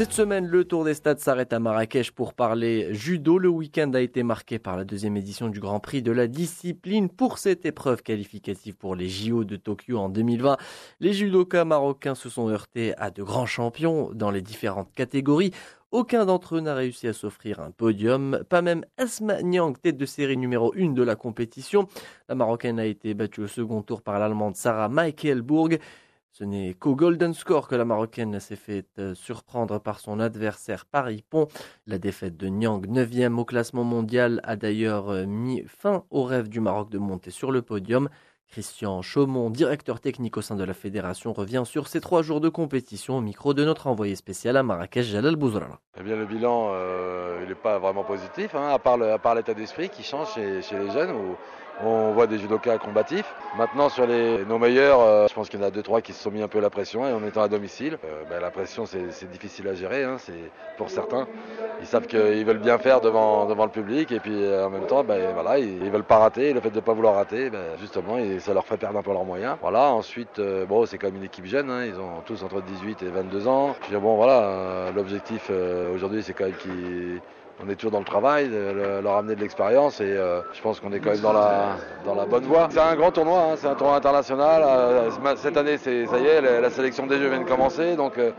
Cette semaine, le Tour des Stades s'arrête à Marrakech pour parler judo. Le week-end a été marqué par la deuxième édition du Grand Prix de la discipline pour cette épreuve qualificative pour les JO de Tokyo en 2020. Les judokas marocains se sont heurtés à de grands champions dans les différentes catégories. Aucun d'entre eux n'a réussi à s'offrir un podium, pas même Asma Nyang, tête de série numéro 1 de la compétition. La Marocaine a été battue au second tour par l'Allemande Sarah Michaelburg. Ce n'est qu'au Golden Score que la Marocaine s'est fait euh, surprendre par son adversaire Paris Pont. La défaite de Nyang, 9e au classement mondial, a d'ailleurs euh, mis fin au rêve du Maroc de monter sur le podium. Christian Chaumont, directeur technique au sein de la fédération, revient sur ces trois jours de compétition au micro de notre envoyé spécial à Marrakech, Jalal Bouzrala. Eh bien, le bilan, euh, il n'est pas vraiment positif, hein, à part l'état d'esprit qui change chez, les jeunes. Où on voit des judokas combatifs. Maintenant, sur les, nos meilleurs, euh, je pense qu'il y en a deux, trois qui se sont mis un peu la pression et en étant à domicile, euh, ben, la pression c'est difficile à gérer, hein, c'est pour certains. Ils savent qu'ils veulent bien faire devant, le public et puis en même temps, ben, ils, ne veulent pas rater. le fait de ne pas vouloir rater, ben, justement, ça leur fait perdre un peu leurs moyens. Voilà, ensuite, bon, c'est quand même une équipe jeune, hein, ils ont tous entre 18 et 22 ans. Je bon, voilà, l'objectif aujourd'hui, c'est quand même qu'ils on est toujours dans le travail, de leur amener de l'expérience et euh, je pense qu'on est quand même dans la, dans la bonne voie. C'est un grand tournoi, hein, c'est un tournoi international. Euh, cette année, ça y est, la, sélection des jeux vient de commencer, donc euh,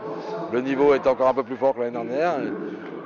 le niveau est encore un peu plus fort que l'année dernière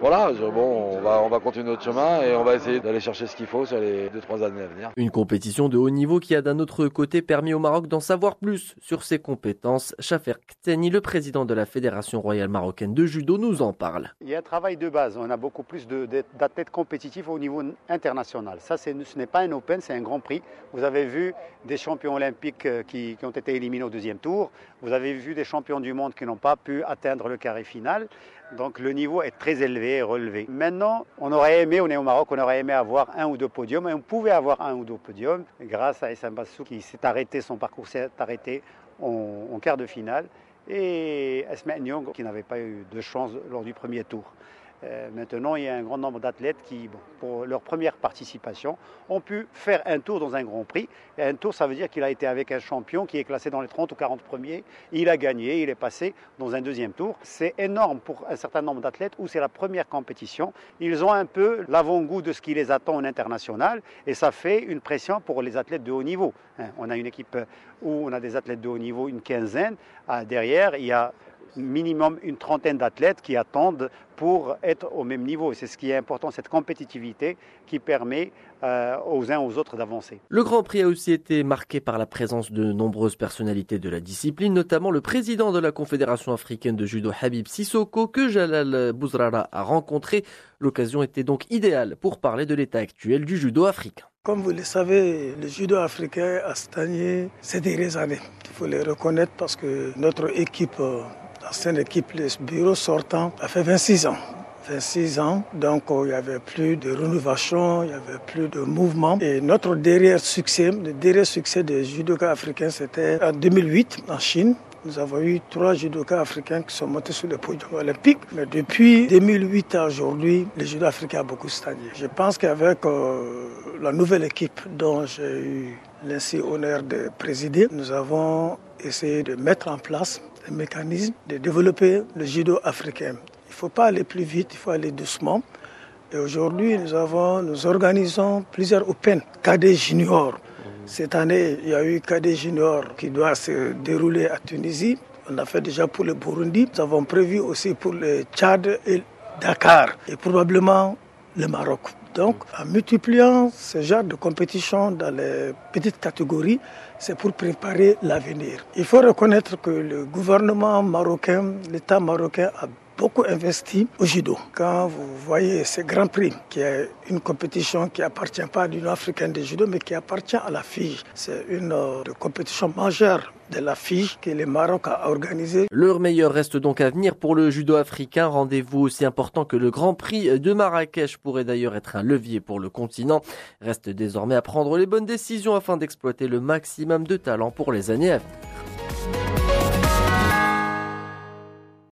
voilà, bon, on va, on va continuer notre chemin et on va essayer d'aller chercher ce qu'il faut sur les 2-3 années à venir. Une compétition de haut niveau qui a d'un autre côté permis au Maroc d'en savoir plus sur ses compétences. Chafer Kteni, le président de la Fédération royale marocaine de judo, nous en parle. Il y a un travail de base. On a beaucoup plus d'athlètes compétitifs au niveau international. Ça, ce n'est pas un Open, c'est un Grand Prix. Vous avez vu des champions olympiques euh, qui, ont été éliminés au deuxième tour. Vous avez vu des champions du monde qui n'ont pas pu atteindre le carré final. Donc le niveau est très élevé et relevé. Maintenant, on aurait aimé, on est au Maroc, on aurait aimé avoir un ou deux podiums, et on pouvait avoir un ou deux podiums grâce à Issa Bassou qui s'est arrêté, son parcours s'est arrêté en, quart de finale, et Esma Nyong qui n'avait pas eu de chance lors du premier tour. Euh, maintenant, il y a un grand nombre d'athlètes qui, pour leur première participation, ont pu faire un tour dans un Grand Prix. Un tour, ça veut dire qu'il a été avec un champion qui est classé dans les 30 ou 40 premiers. Il a gagné, il est passé dans un deuxième tour. C'est énorme pour un certain nombre d'athlètes où c'est la première compétition. Ils ont un peu l'avant-goût de ce qui les attend en international et ça fait une pression pour les athlètes de haut niveau. Hein, on a une équipe où on a des athlètes de haut niveau, une quinzaine. Ah, derrière, il y a minimum une trentaine d'athlètes qui attendent pour être au même niveau. C'est ce qui est important, cette compétitivité qui permet euh, aux uns aux autres d'avancer. Le Grand Prix a aussi été marqué par la présence de nombreuses personnalités de la discipline, notamment le président de la Confédération africaine de judo Habib Sissoko que Jalal Bouzrara a rencontré. L'occasion était donc idéale pour parler de l'état actuel du judo africain. Comme vous le savez, le judo africain a stagné ces dernières années. Il faut le reconnaître parce que notre équipe euh, l'ancienne équipe, le bureau sortant, a fait 26 ans. 26 ans, donc euh, il n'y avait plus de rénovation, il n'y avait plus de mouvement. Et notre dernier succès, le dernier succès des judokas africains, c'était en 2008 en Chine. Nous avons eu trois judokas africains qui sont montés sur le podium olympique. Mais depuis 2008 à aujourd'hui, le judo africain a beaucoup stagné. Je pense qu'avec euh, la nouvelle équipe dont j'ai eu l'ainsi honneur de présider, nous avons essayé de mettre en place mécanisme de développer le judo africain. Il ne faut pas aller plus vite, il faut aller doucement. Et aujourd'hui, nous, avons, nous organisons plusieurs Open, KD Junior. Cette année, il y a eu KD Junior qui doit se dérouler à Tunisie. On a fait déjà pour le Burundi. Nous avons prévu aussi pour le Tchad et Dakar. Et probablement le Maroc. Donc, en multipliant ce genre de compétition dans les petites catégories, c'est pour préparer l'avenir. Il faut reconnaître que le gouvernement marocain, l'État marocain a beaucoup investi au judo. Quand vous voyez ce Grand Prix, qui est une compétition qui appartient pas à l'Union africaine de judo, mais qui appartient à la FIGE, c'est une euh, compétition majeure de la FIGE que le Maroc a organisée. Leur meilleur reste donc à venir pour le judo africain. Rendez-vous aussi important que le Grand Prix de Marrakech pourrait d'ailleurs être un levier pour le continent. Reste désormais à prendre les bonnes décisions afin d'exploiter le maximum de talent pour les années à venir.